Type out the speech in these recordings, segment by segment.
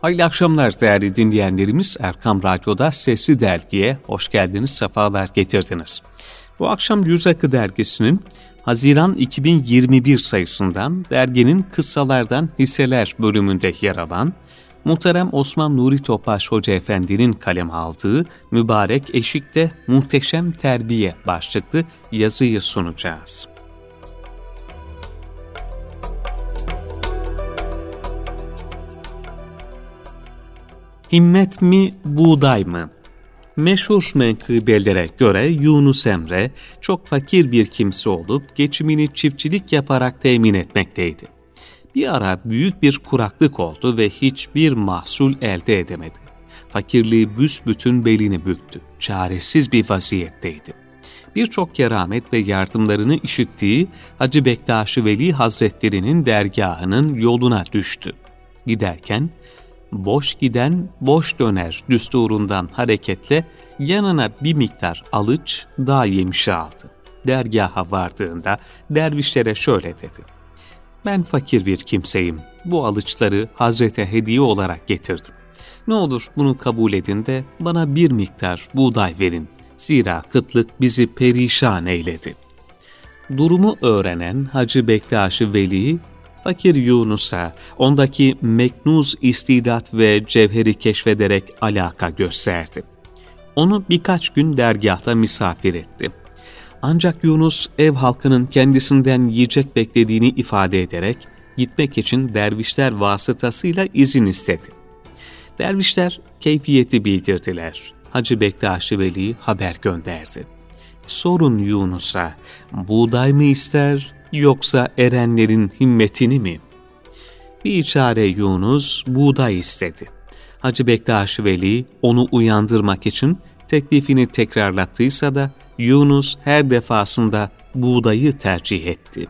Hayırlı akşamlar değerli dinleyenlerimiz. Erkam Radyo'da Sesli Dergi'ye hoş geldiniz, sefalar getirdiniz. Bu akşam Yüz Akı Dergisi'nin Haziran 2021 sayısından derginin Kıssalardan Hisseler bölümünde yer alan Muhterem Osman Nuri Topaş Hoca Efendi'nin kaleme aldığı Mübarek Eşik'te Muhteşem Terbiye başlıklı yazıyı sunacağız. Himmet mi, buğday mı? Meşhur menkıbelere göre Yunus Emre çok fakir bir kimse olup geçimini çiftçilik yaparak temin etmekteydi. Bir ara büyük bir kuraklık oldu ve hiçbir mahsul elde edemedi. Fakirliği büsbütün belini büktü. Çaresiz bir vaziyetteydi. Birçok keramet ve yardımlarını işittiği Hacı Bektaş Veli Hazretleri'nin dergahının yoluna düştü. Giderken boş giden boş döner düsturundan hareketle yanına bir miktar alıç dağ yemişi aldı. Dergaha vardığında dervişlere şöyle dedi. Ben fakir bir kimseyim. Bu alıçları Hazrete hediye olarak getirdim. Ne olur bunu kabul edin de bana bir miktar buğday verin. Zira kıtlık bizi perişan eyledi. Durumu öğrenen Hacı Bektaş Veli fakir Yunus'a ondaki meknuz istidat ve cevheri keşfederek alaka gösterdi. Onu birkaç gün dergahta misafir etti. Ancak Yunus ev halkının kendisinden yiyecek beklediğini ifade ederek gitmek için dervişler vasıtasıyla izin istedi. Dervişler keyfiyeti bildirdiler. Hacı Bektaş Veli haber gönderdi. Sorun Yunus'a, buğday mı ister, yoksa erenlerin himmetini mi? Bir çare Yunus buğday istedi. Hacı Bektaş Veli onu uyandırmak için teklifini tekrarlattıysa da Yunus her defasında buğdayı tercih etti.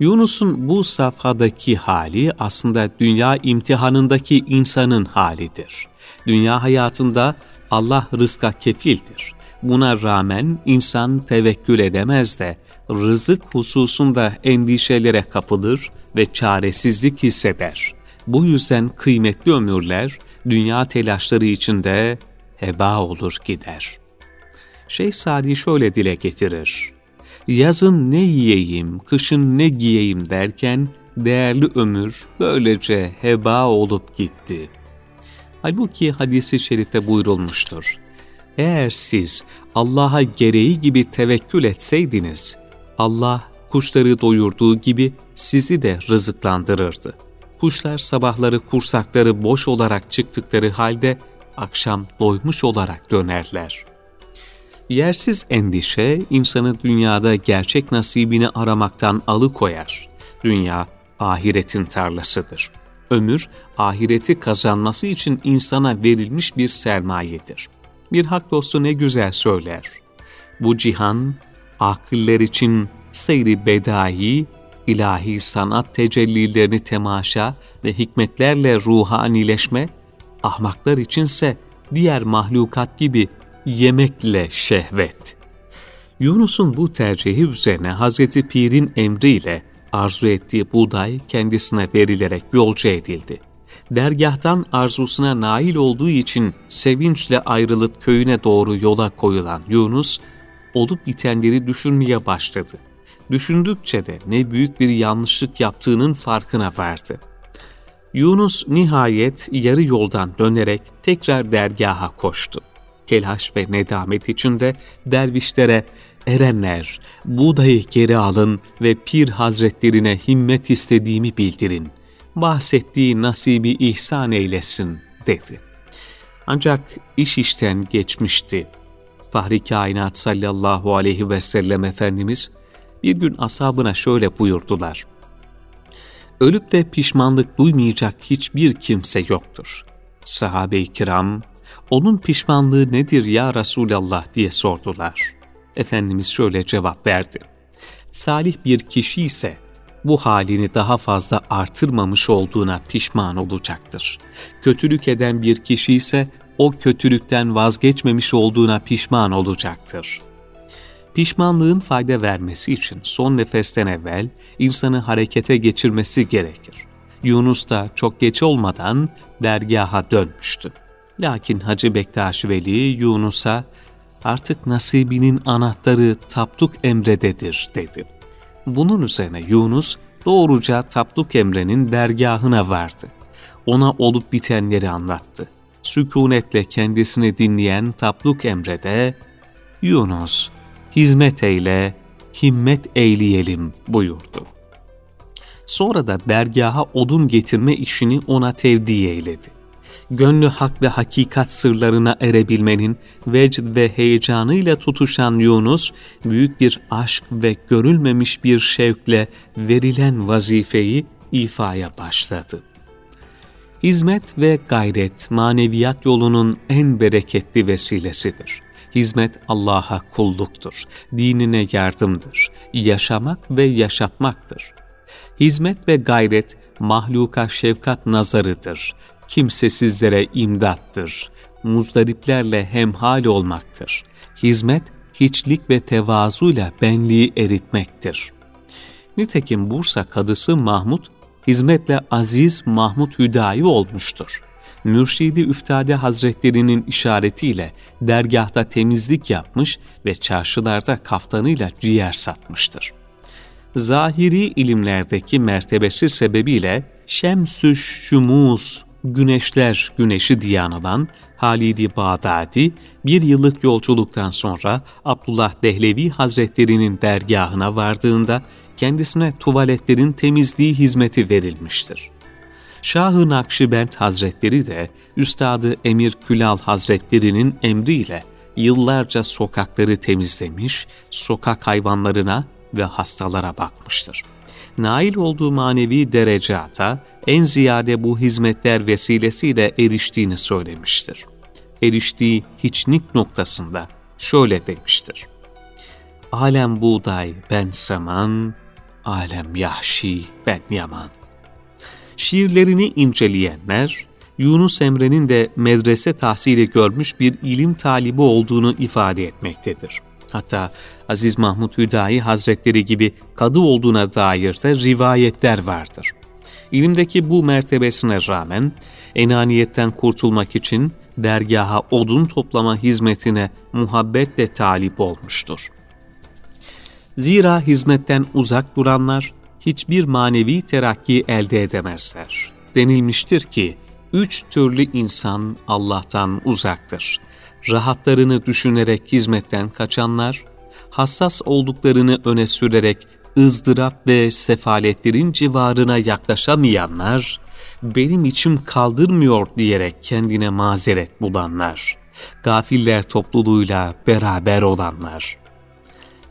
Yunus'un bu safhadaki hali aslında dünya imtihanındaki insanın halidir. Dünya hayatında Allah rızka kefildir. Buna rağmen insan tevekkül edemez de rızık hususunda endişelere kapılır ve çaresizlik hisseder. Bu yüzden kıymetli ömürler dünya telaşları içinde heba olur gider. Şeyh Sadi şöyle dile getirir. Yazın ne yiyeyim, kışın ne giyeyim derken değerli ömür böylece heba olup gitti. Halbuki hadisi şerifte buyurulmuştur. Eğer siz Allah'a gereği gibi tevekkül etseydiniz, Allah kuşları doyurduğu gibi sizi de rızıklandırırdı. Kuşlar sabahları kursakları boş olarak çıktıkları halde akşam doymuş olarak dönerler. Yersiz endişe insanı dünyada gerçek nasibini aramaktan alıkoyar. Dünya ahiretin tarlasıdır. Ömür ahireti kazanması için insana verilmiş bir sermayedir. Bir hak dostu ne güzel söyler. Bu cihan akıller için seyri bedahi, ilahi sanat tecellilerini temaşa ve hikmetlerle ruhanileşme, ahmaklar içinse diğer mahlukat gibi yemekle şehvet. Yunus'un bu tercihi üzerine Hazreti Pir'in emriyle arzu ettiği buğday kendisine verilerek yolcu edildi. Dergahtan arzusuna nail olduğu için sevinçle ayrılıp köyüne doğru yola koyulan Yunus, olup bitenleri düşünmeye başladı. Düşündükçe de ne büyük bir yanlışlık yaptığının farkına vardı. Yunus nihayet yarı yoldan dönerek tekrar dergaha koştu. Telaş ve nedamet içinde dervişlere erenler, buğdayı geri alın ve pir hazretlerine himmet istediğimi bildirin. Bahsettiği nasibi ihsan eylesin dedi. Ancak iş işten geçmişti. Fahri Kainat sallallahu aleyhi ve sellem Efendimiz bir gün asabına şöyle buyurdular. Ölüp de pişmanlık duymayacak hiçbir kimse yoktur. Sahabe-i kiram, onun pişmanlığı nedir ya Resulallah diye sordular. Efendimiz şöyle cevap verdi. Salih bir kişi ise bu halini daha fazla artırmamış olduğuna pişman olacaktır. Kötülük eden bir kişi ise o kötülükten vazgeçmemiş olduğuna pişman olacaktır. Pişmanlığın fayda vermesi için son nefesten evvel insanı harekete geçirmesi gerekir. Yunus da çok geç olmadan dergaha dönmüştü. Lakin Hacı Bektaş Veli Yunus'a artık nasibinin anahtarı Tapduk Emre'dedir dedi. Bunun üzerine Yunus doğruca Tapduk Emre'nin dergahına vardı. Ona olup bitenleri anlattı. Sükunetle kendisini dinleyen Tapduk Emre de Yunus hizmet eyle, himmet eyleyelim buyurdu. Sonra da dergaha odun getirme işini ona tevdi eyledi. Gönlü hak ve hakikat sırlarına erebilmenin vecd ve heyecanıyla tutuşan Yunus, büyük bir aşk ve görülmemiş bir şevkle verilen vazifeyi ifaya başladı. Hizmet ve gayret maneviyat yolunun en bereketli vesilesidir. Hizmet Allah'a kulluktur, dinine yardımdır, yaşamak ve yaşatmaktır. Hizmet ve gayret mahluka şefkat nazarıdır, kimsesizlere imdattır, muzdariplerle hemhal olmaktır. Hizmet, hiçlik ve tevazuyla benliği eritmektir. Nitekim Bursa kadısı Mahmud, hizmetle Aziz Mahmud Hüdayi olmuştur. Mürşidi Üftade Hazretlerinin işaretiyle dergahta temizlik yapmış ve çarşılarda kaftanıyla ciğer satmıştır. Zahiri ilimlerdeki mertebesi sebebiyle Şemsüş Şumus Güneşler Güneşi diye anılan Halidi Bağdadi bir yıllık yolculuktan sonra Abdullah Dehlevi Hazretlerinin dergahına vardığında kendisine tuvaletlerin temizliği hizmeti verilmiştir. Şah-ı Nakşibend Hazretleri de Üstadı Emir Külal Hazretlerinin emriyle yıllarca sokakları temizlemiş, sokak hayvanlarına ve hastalara bakmıştır. Nail olduğu manevi derecata en ziyade bu hizmetler vesilesiyle eriştiğini söylemiştir. Eriştiği hiçlik noktasında şöyle demiştir. Alem buğday ben saman, alem yahşi ben yaman. Şiirlerini inceleyenler, Yunus Emre'nin de medrese tahsili görmüş bir ilim talibi olduğunu ifade etmektedir. Hatta Aziz Mahmud Hüdayi Hazretleri gibi kadı olduğuna dair de rivayetler vardır. İlimdeki bu mertebesine rağmen enaniyetten kurtulmak için dergaha odun toplama hizmetine muhabbetle talip olmuştur. Zira hizmetten uzak duranlar hiçbir manevi terakki elde edemezler. Denilmiştir ki, üç türlü insan Allah'tan uzaktır. Rahatlarını düşünerek hizmetten kaçanlar, hassas olduklarını öne sürerek ızdırap ve sefaletlerin civarına yaklaşamayanlar, benim içim kaldırmıyor diyerek kendine mazeret bulanlar, gafiller topluluğuyla beraber olanlar.''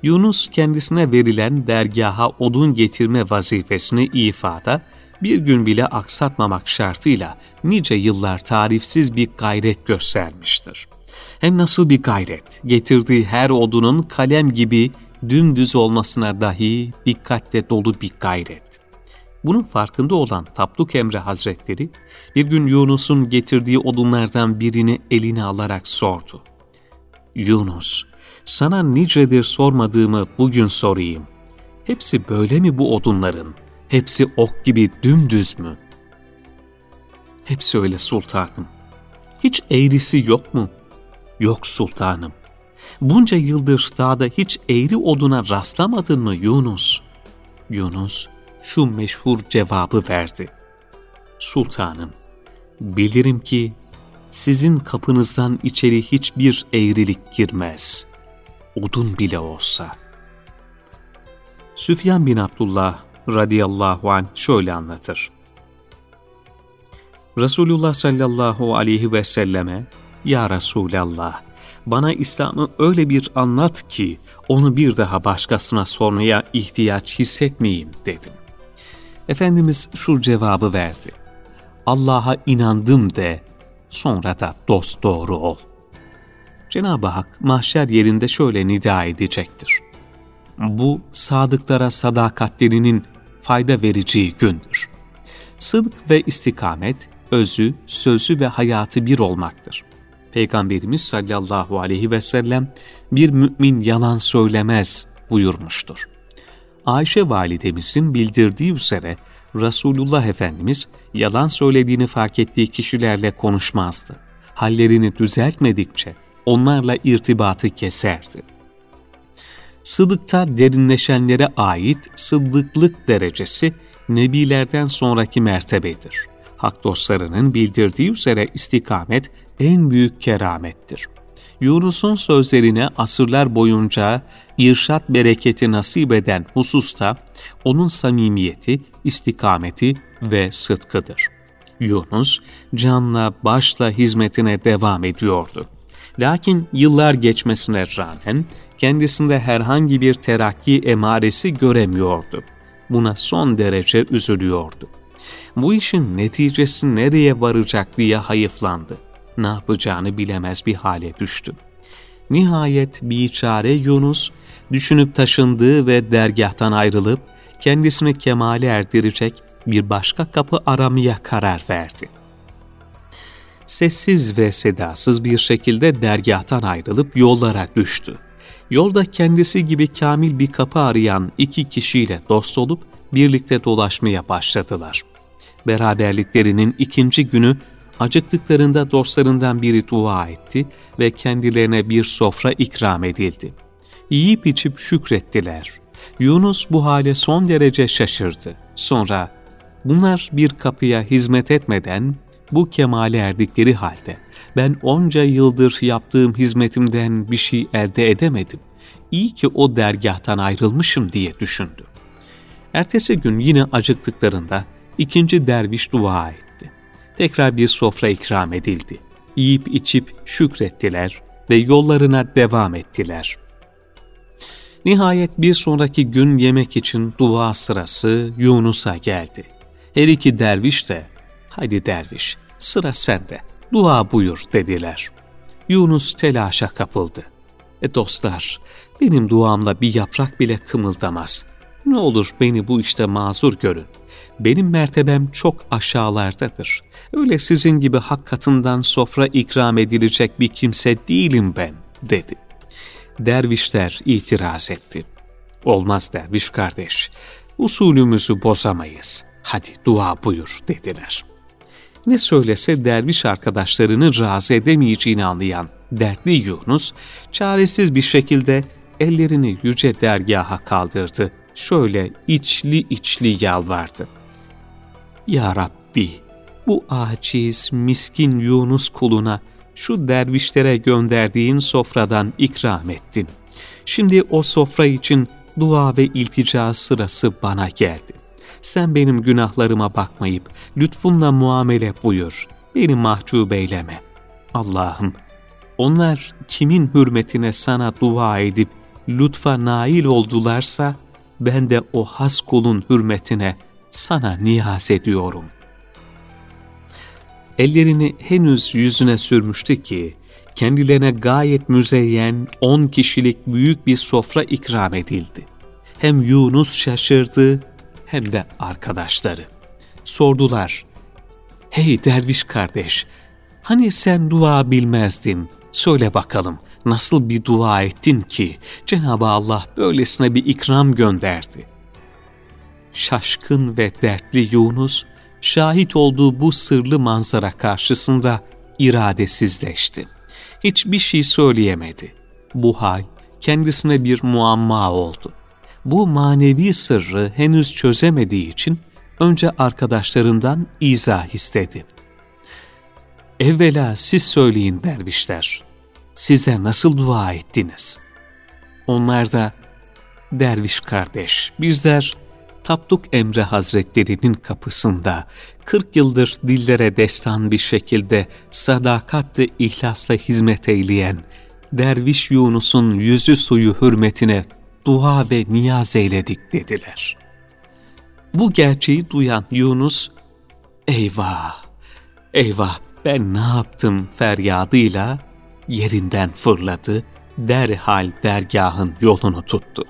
Yunus kendisine verilen dergaha odun getirme vazifesini ifada, bir gün bile aksatmamak şartıyla nice yıllar tarifsiz bir gayret göstermiştir. Hem nasıl bir gayret, getirdiği her odunun kalem gibi dümdüz olmasına dahi dikkatle dolu bir gayret. Bunun farkında olan Tapluk Emre Hazretleri, bir gün Yunus'un getirdiği odunlardan birini eline alarak sordu. Yunus, sana nicedir sormadığımı bugün sorayım. Hepsi böyle mi bu odunların? Hepsi ok gibi dümdüz mü? Hepsi öyle sultanım. Hiç eğrisi yok mu? Yok sultanım. Bunca yıldır dağda hiç eğri oduna rastlamadın mı Yunus? Yunus şu meşhur cevabı verdi. Sultanım, bilirim ki sizin kapınızdan içeri hiçbir eğrilik girmez odun bile olsa. Süfyan bin Abdullah radıyallahu anh şöyle anlatır. Resulullah sallallahu aleyhi ve selleme, Ya Resulallah, bana İslam'ı öyle bir anlat ki onu bir daha başkasına sormaya ihtiyaç hissetmeyeyim dedim. Efendimiz şu cevabı verdi. Allah'a inandım de, sonra da dost doğru ol. Cenab-ı Hak mahşer yerinde şöyle nida edecektir. Bu sadıklara sadakatlerinin fayda vereceği gündür. Sıdk ve istikamet, özü, sözü ve hayatı bir olmaktır. Peygamberimiz sallallahu aleyhi ve sellem bir mümin yalan söylemez buyurmuştur. Ayşe validemizin bildirdiği üzere Resulullah Efendimiz yalan söylediğini fark ettiği kişilerle konuşmazdı. Hallerini düzeltmedikçe onlarla irtibatı keserdi. Sıdıkta derinleşenlere ait sıddıklık derecesi nebilerden sonraki mertebedir. Hak dostlarının bildirdiği üzere istikamet en büyük keramettir. Yunus'un sözlerine asırlar boyunca irşat bereketi nasip eden hususta onun samimiyeti, istikameti ve sıdkıdır. Yunus canla başla hizmetine devam ediyordu. Lakin yıllar geçmesine rağmen kendisinde herhangi bir terakki emaresi göremiyordu. Buna son derece üzülüyordu. Bu işin neticesi nereye varacak diye hayıflandı. Ne yapacağını bilemez bir hale düştü. Nihayet biçare Yunus, düşünüp taşındığı ve dergahtan ayrılıp kendisini kemale erdirecek bir başka kapı aramaya karar verdi. Sessiz ve sedasız bir şekilde dergahtan ayrılıp yollara düştü. Yolda kendisi gibi kamil bir kapı arayan iki kişiyle dost olup birlikte dolaşmaya başladılar. Beraberliklerinin ikinci günü acıktıklarında dostlarından biri dua etti ve kendilerine bir sofra ikram edildi. Yiyip içip şükrettiler. Yunus bu hale son derece şaşırdı. Sonra bunlar bir kapıya hizmet etmeden bu kemale erdikleri halde ben onca yıldır yaptığım hizmetimden bir şey elde edemedim. İyi ki o dergahtan ayrılmışım diye düşündü. Ertesi gün yine acıktıklarında ikinci derviş dua etti. Tekrar bir sofra ikram edildi. Yiyip içip şükrettiler ve yollarına devam ettiler. Nihayet bir sonraki gün yemek için dua sırası Yunus'a geldi. Her iki derviş de, hadi derviş sıra sende, dua buyur dediler. Yunus telaşa kapıldı. E dostlar, benim duamla bir yaprak bile kımıldamaz. Ne olur beni bu işte mazur görün. Benim mertebem çok aşağılardadır. Öyle sizin gibi hak katından sofra ikram edilecek bir kimse değilim ben, dedi. Dervişler itiraz etti. Olmaz derviş kardeş, usulümüzü bozamayız. Hadi dua buyur dediler. Ne söylese derviş arkadaşlarını razı edemeyeceğini anlayan dertli Yunus, çaresiz bir şekilde ellerini yüce dergaha kaldırdı. Şöyle içli içli yalvardı. Ya Rabbi, bu aciz, miskin Yunus kuluna şu dervişlere gönderdiğin sofradan ikram ettin. Şimdi o sofra için dua ve iltica sırası bana geldi. Sen benim günahlarıma bakmayıp lütfunla muamele buyur. Beni mahcup eyleme. Allah'ım, onlar kimin hürmetine sana dua edip lütfa nail oldularsa, ben de o has kulun hürmetine sana niyaz ediyorum. Ellerini henüz yüzüne sürmüştü ki, kendilerine gayet müzeyyen on kişilik büyük bir sofra ikram edildi. Hem Yunus şaşırdı hem de arkadaşları. Sordular, ''Hey derviş kardeş, hani sen dua bilmezdin, söyle bakalım nasıl bir dua ettin ki Cenab-ı Allah böylesine bir ikram gönderdi?'' Şaşkın ve dertli Yunus, şahit olduğu bu sırlı manzara karşısında iradesizleşti. Hiçbir şey söyleyemedi. Bu hal kendisine bir muamma oldu bu manevi sırrı henüz çözemediği için önce arkadaşlarından izah istedi. Evvela siz söyleyin dervişler, sizler nasıl dua ettiniz? Onlar da, derviş kardeş, bizler Tapduk Emre Hazretlerinin kapısında 40 yıldır dillere destan bir şekilde sadakatle ihlasla hizmet eyleyen Derviş Yunus'un yüzü suyu hürmetine dua ve niyaz eyledik dediler. Bu gerçeği duyan Yunus, eyvah, eyvah ben ne yaptım feryadıyla yerinden fırladı, derhal dergahın yolunu tuttu.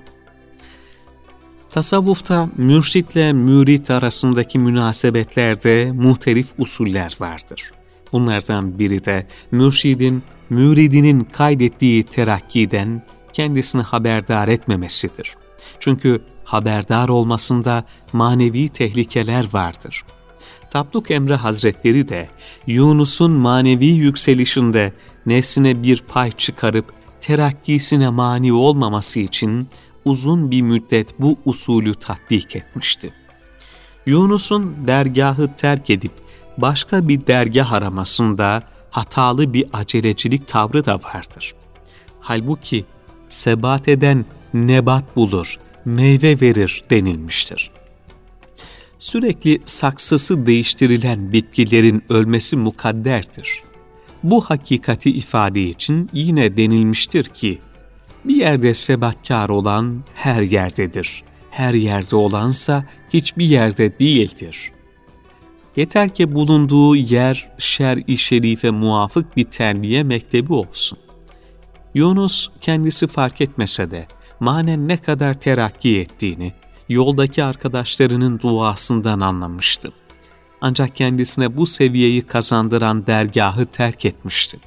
Tasavvufta mürşitle mürit arasındaki münasebetlerde muhtelif usuller vardır. Bunlardan biri de mürşidin, müridinin kaydettiği terakkiden kendisini haberdar etmemesidir. Çünkü haberdar olmasında manevi tehlikeler vardır. Tapduk Emre Hazretleri de Yunus'un manevi yükselişinde nefsine bir pay çıkarıp terakkisine mani olmaması için uzun bir müddet bu usulü tatbik etmişti. Yunus'un dergahı terk edip başka bir dergah aramasında hatalı bir acelecilik tavrı da vardır. Halbuki sebat eden nebat bulur, meyve verir denilmiştir. Sürekli saksısı değiştirilen bitkilerin ölmesi mukadderdir. Bu hakikati ifade için yine denilmiştir ki, bir yerde sebatkar olan her yerdedir. Her yerde olansa hiçbir yerde değildir. Yeter ki bulunduğu yer şer-i şerife muvafık bir terbiye mektebi olsun. Yunus kendisi fark etmese de manen ne kadar terakki ettiğini yoldaki arkadaşlarının duasından anlamıştı. Ancak kendisine bu seviyeyi kazandıran dergahı terk etmişti.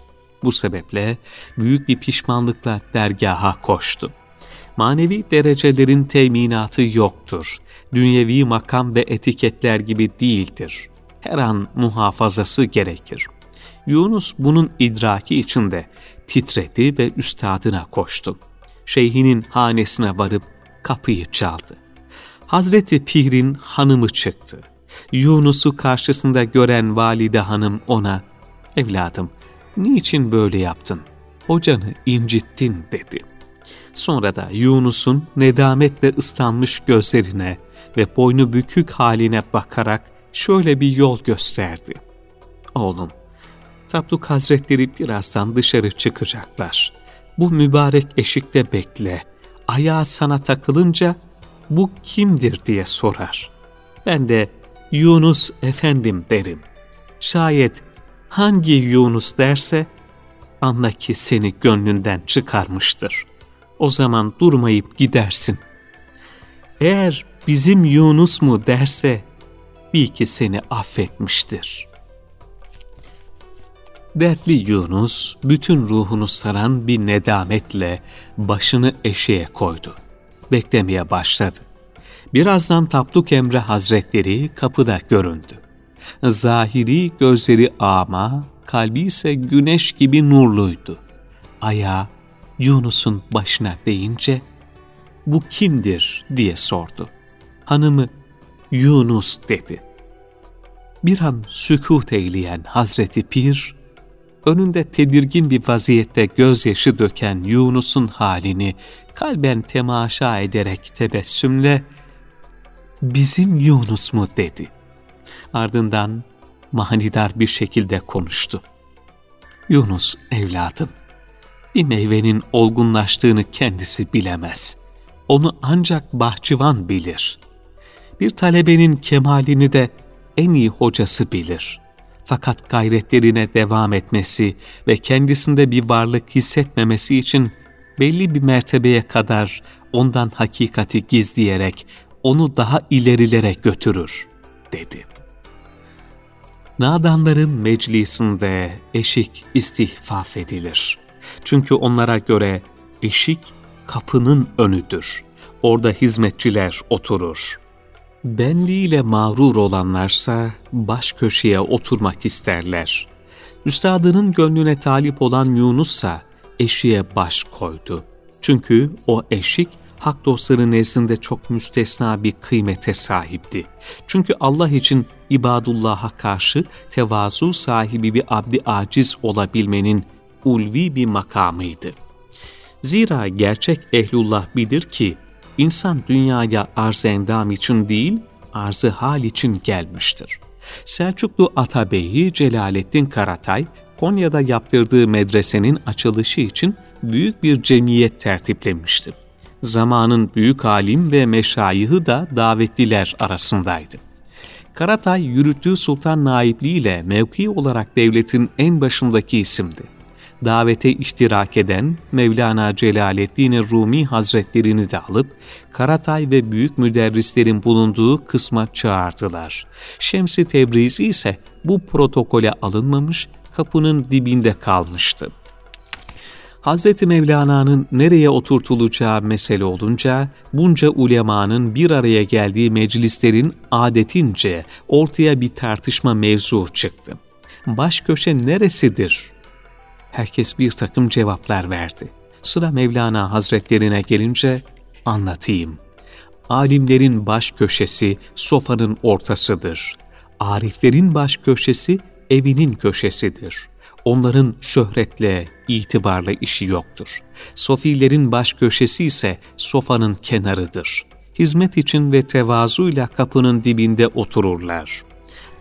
Bu sebeple büyük bir pişmanlıkla dergaha koştu. Manevi derecelerin teminatı yoktur. Dünyevi makam ve etiketler gibi değildir. Her an muhafazası gerekir. Yunus bunun idraki içinde titredi ve üstadına koştu. Şeyhinin hanesine varıp kapıyı çaldı. Hazreti Pir'in hanımı çıktı. Yunus'u karşısında gören valide hanım ona, ''Evladım, niçin böyle yaptın? Hocanı incittin.'' dedi. Sonra da Yunus'un nedametle ıslanmış gözlerine ve boynu bükük haline bakarak şöyle bir yol gösterdi. ''Oğlum, Tapduk Hazretleri birazdan dışarı çıkacaklar. Bu mübarek eşikte bekle. Ayağı sana takılınca bu kimdir diye sorar. Ben de Yunus efendim derim. Şayet hangi Yunus derse anla ki seni gönlünden çıkarmıştır. O zaman durmayıp gidersin. Eğer bizim Yunus mu derse bil ki seni affetmiştir. Dertli Yunus bütün ruhunu saran bir nedametle başını eşeğe koydu. Beklemeye başladı. Birazdan Tapduk Emre Hazretleri kapıda göründü. Zahiri gözleri ama, kalbi ise güneş gibi nurluydu. Ayağı Yunus'un başına değince, ''Bu kimdir?'' diye sordu. Hanımı, ''Yunus'' dedi. Bir an sükut eyleyen Hazreti Pir, önünde tedirgin bir vaziyette gözyaşı döken Yunus'un halini kalben temaşa ederek tebessümle, bizim Yunus mu dedi. Ardından manidar bir şekilde konuştu. Yunus evladım, bir meyvenin olgunlaştığını kendisi bilemez. Onu ancak bahçıvan bilir. Bir talebenin kemalini de en iyi hocası bilir. Fakat gayretlerine devam etmesi ve kendisinde bir varlık hissetmemesi için belli bir mertebeye kadar ondan hakikati gizleyerek onu daha ilerilere götürür, dedi. Nadanların meclisinde eşik istihfaf edilir. Çünkü onlara göre eşik kapının önüdür. Orada hizmetçiler oturur. Benliğiyle mağrur olanlarsa baş köşeye oturmak isterler. Üstadının gönlüne talip olan Yunus'sa eşiğe baş koydu. Çünkü o eşik hak dostları nezdinde çok müstesna bir kıymete sahipti. Çünkü Allah için ibadullah'a karşı tevazu sahibi bir abdi aciz olabilmenin ulvi bir makamıydı. Zira gerçek ehlullah bilir ki, insan dünyaya arz endam için değil, arzı hal için gelmiştir. Selçuklu Atabeyi Celaleddin Karatay, Konya'da yaptırdığı medresenin açılışı için büyük bir cemiyet tertiplemişti. Zamanın büyük alim ve meşayihı da davetliler arasındaydı. Karatay yürüttüğü sultan naipliğiyle mevki olarak devletin en başındaki isimdi. Davete iştirak eden Mevlana Celaleddin Rumi Hazretlerini de alıp Karatay ve büyük müderrislerin bulunduğu kısma çağırdılar. Şemsi Tebrizi ise bu protokole alınmamış, kapının dibinde kalmıştı. Hz. Mevlana'nın nereye oturtulacağı mesele olunca bunca ulemanın bir araya geldiği meclislerin adetince ortaya bir tartışma mevzu çıktı. Baş köşe neresidir? Herkes bir takım cevaplar verdi. Sıra Mevlana Hazretlerine gelince anlatayım. Alimlerin baş köşesi sofanın ortasıdır. Ariflerin baş köşesi evinin köşesidir.'' Onların şöhretle, itibarla işi yoktur. Sofilerin baş köşesi ise sofanın kenarıdır. Hizmet için ve tevazuyla kapının dibinde otururlar.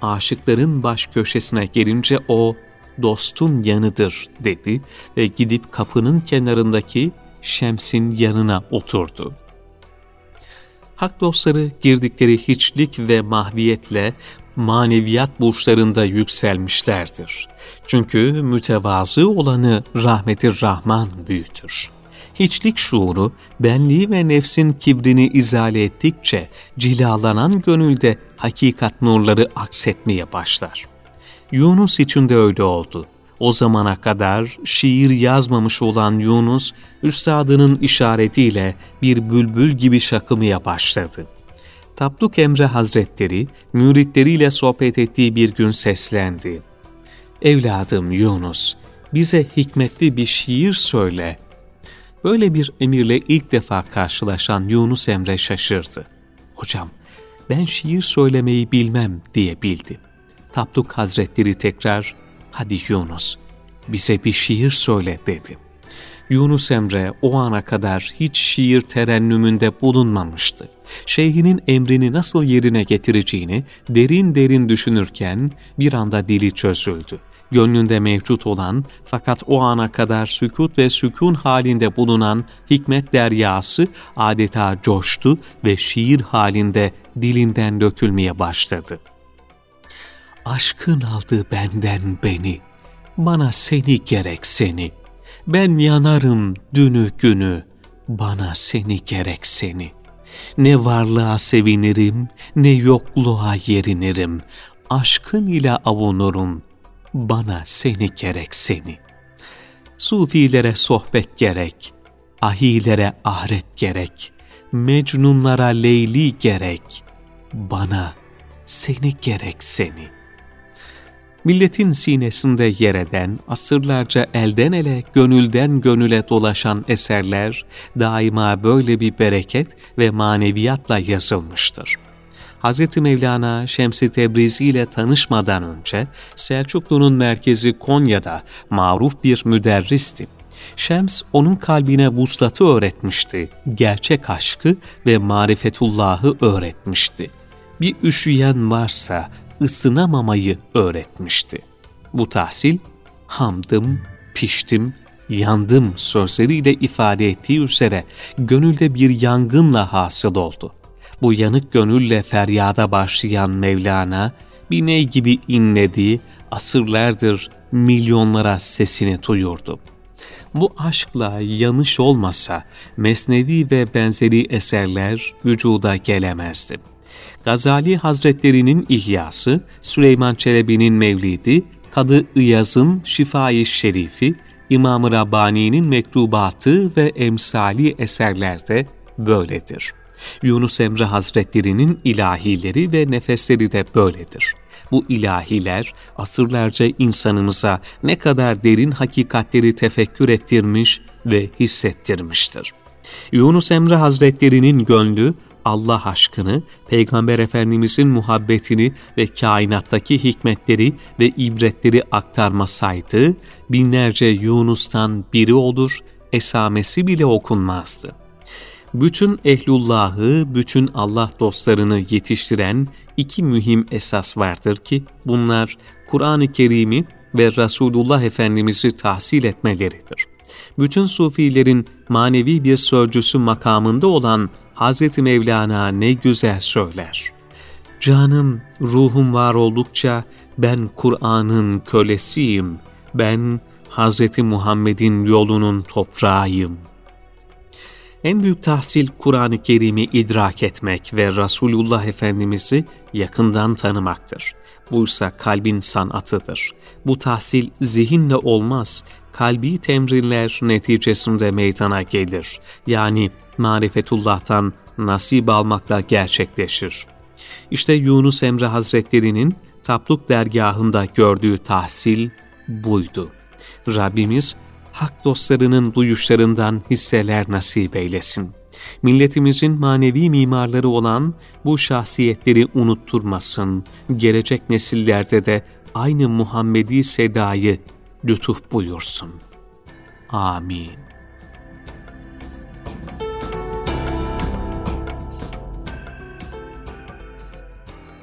Aşıkların baş köşesine gelince o, dostun yanıdır dedi ve gidip kapının kenarındaki Şems'in yanına oturdu. Hak dostları girdikleri hiçlik ve mahviyetle maneviyat burçlarında yükselmişlerdir. Çünkü mütevazı olanı rahmeti Rahman büyütür. Hiçlik şuuru, benliği ve nefsin kibrini izale ettikçe cilalanan gönülde hakikat nurları aksetmeye başlar. Yunus için de öyle oldu. O zamana kadar şiir yazmamış olan Yunus, üstadının işaretiyle bir bülbül gibi şakımaya başladı. Tapduk Emre Hazretleri müritleriyle sohbet ettiği bir gün seslendi. Evladım Yunus, bize hikmetli bir şiir söyle. Böyle bir emirle ilk defa karşılaşan Yunus Emre şaşırdı. Hocam, ben şiir söylemeyi bilmem diye bildi. Tapduk Hazretleri tekrar, hadi Yunus, bize bir şiir söyle dedi. Yunus Emre o ana kadar hiç şiir terennümünde bulunmamıştı. Şeyhinin emrini nasıl yerine getireceğini derin derin düşünürken bir anda dili çözüldü. Gönlünde mevcut olan fakat o ana kadar sükut ve sükun halinde bulunan hikmet deryası adeta coştu ve şiir halinde dilinden dökülmeye başladı. Aşkın aldı benden beni, bana seni gerek seni.'' Ben yanarım dünü günü, bana seni gerek seni. Ne varlığa sevinirim, ne yokluğa yerinirim. Aşkın ile avunurum, bana seni gerek seni. Sufilere sohbet gerek, ahilere ahiret gerek, mecnunlara leyli gerek, bana seni gerek seni.'' Milletin sinesinde yer eden, asırlarca elden ele, gönülden gönüle dolaşan eserler daima böyle bir bereket ve maneviyatla yazılmıştır. Hz. Mevlana Şems-i Tebrizi ile tanışmadan önce Selçuklu'nun merkezi Konya'da maruf bir müderristi. Şems onun kalbine vuslatı öğretmişti, gerçek aşkı ve marifetullahı öğretmişti. Bir üşüyen varsa ısınamamayı öğretmişti. Bu tahsil, hamdım, piştim, yandım sözleriyle ifade ettiği üzere gönülde bir yangınla hasıl oldu. Bu yanık gönülle feryada başlayan Mevlana, bir ney gibi inledi, asırlardır milyonlara sesini duyurdu. Bu aşkla yanış olmasa mesnevi ve benzeri eserler vücuda gelemezdi. Gazali Hazretlerinin İhyası, Süleyman Çelebi'nin Mevlidi, Kadı İyaz'ın Şifai Şerifi, İmam-ı Rabbani'nin mektubatı ve emsali eserlerde böyledir. Yunus Emre Hazretleri'nin ilahileri ve nefesleri de böyledir. Bu ilahiler asırlarca insanımıza ne kadar derin hakikatleri tefekkür ettirmiş ve hissettirmiştir. Yunus Emre Hazretleri'nin gönlü Allah aşkını, Peygamber Efendimizin muhabbetini ve kainattaki hikmetleri ve ibretleri aktarmasaydı, binlerce Yunus'tan biri olur, esamesi bile okunmazdı. Bütün ehlullahı, bütün Allah dostlarını yetiştiren iki mühim esas vardır ki, bunlar Kur'an-ı Kerim'i ve Resulullah Efendimiz'i tahsil etmeleridir. Bütün sufilerin manevi bir sözcüsü makamında olan Hz. Mevlana ne güzel söyler. Canım, ruhum var oldukça ben Kur'an'ın kölesiyim. Ben Hz. Muhammed'in yolunun toprağıyım. En büyük tahsil Kur'an-ı Kerim'i idrak etmek ve Resulullah Efendimiz'i yakından tanımaktır. Buysa kalbin sanatıdır. Bu tahsil zihinle olmaz, kalbi temrinler neticesinde meydana gelir. Yani marifetullah'tan nasip almakla gerçekleşir. İşte Yunus Emre Hazretleri'nin Tapluk dergahında gördüğü tahsil buydu. Rabbimiz hak dostlarının duyuşlarından hisseler nasip eylesin. Milletimizin manevi mimarları olan bu şahsiyetleri unutturmasın, gelecek nesillerde de aynı Muhammedi sedayı lütuf buyursun. Amin.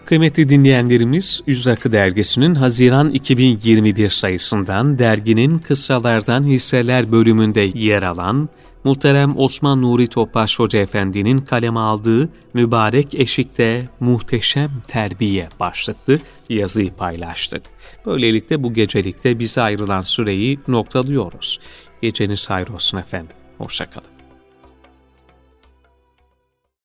Kıymetli dinleyenlerimiz, Yüz Akı Dergisi'nin Haziran 2021 sayısından derginin kıssalardan hisseler bölümünde yer alan Muhterem Osman Nuri Topaş Hoca Efendi'nin kaleme aldığı Mübarek Eşik'te Muhteşem Terbiye başlıklı yazıyı paylaştık. Böylelikle bu gecelikte bize ayrılan süreyi noktalıyoruz. Geceniz hayır olsun efendim. Hoşçakalın.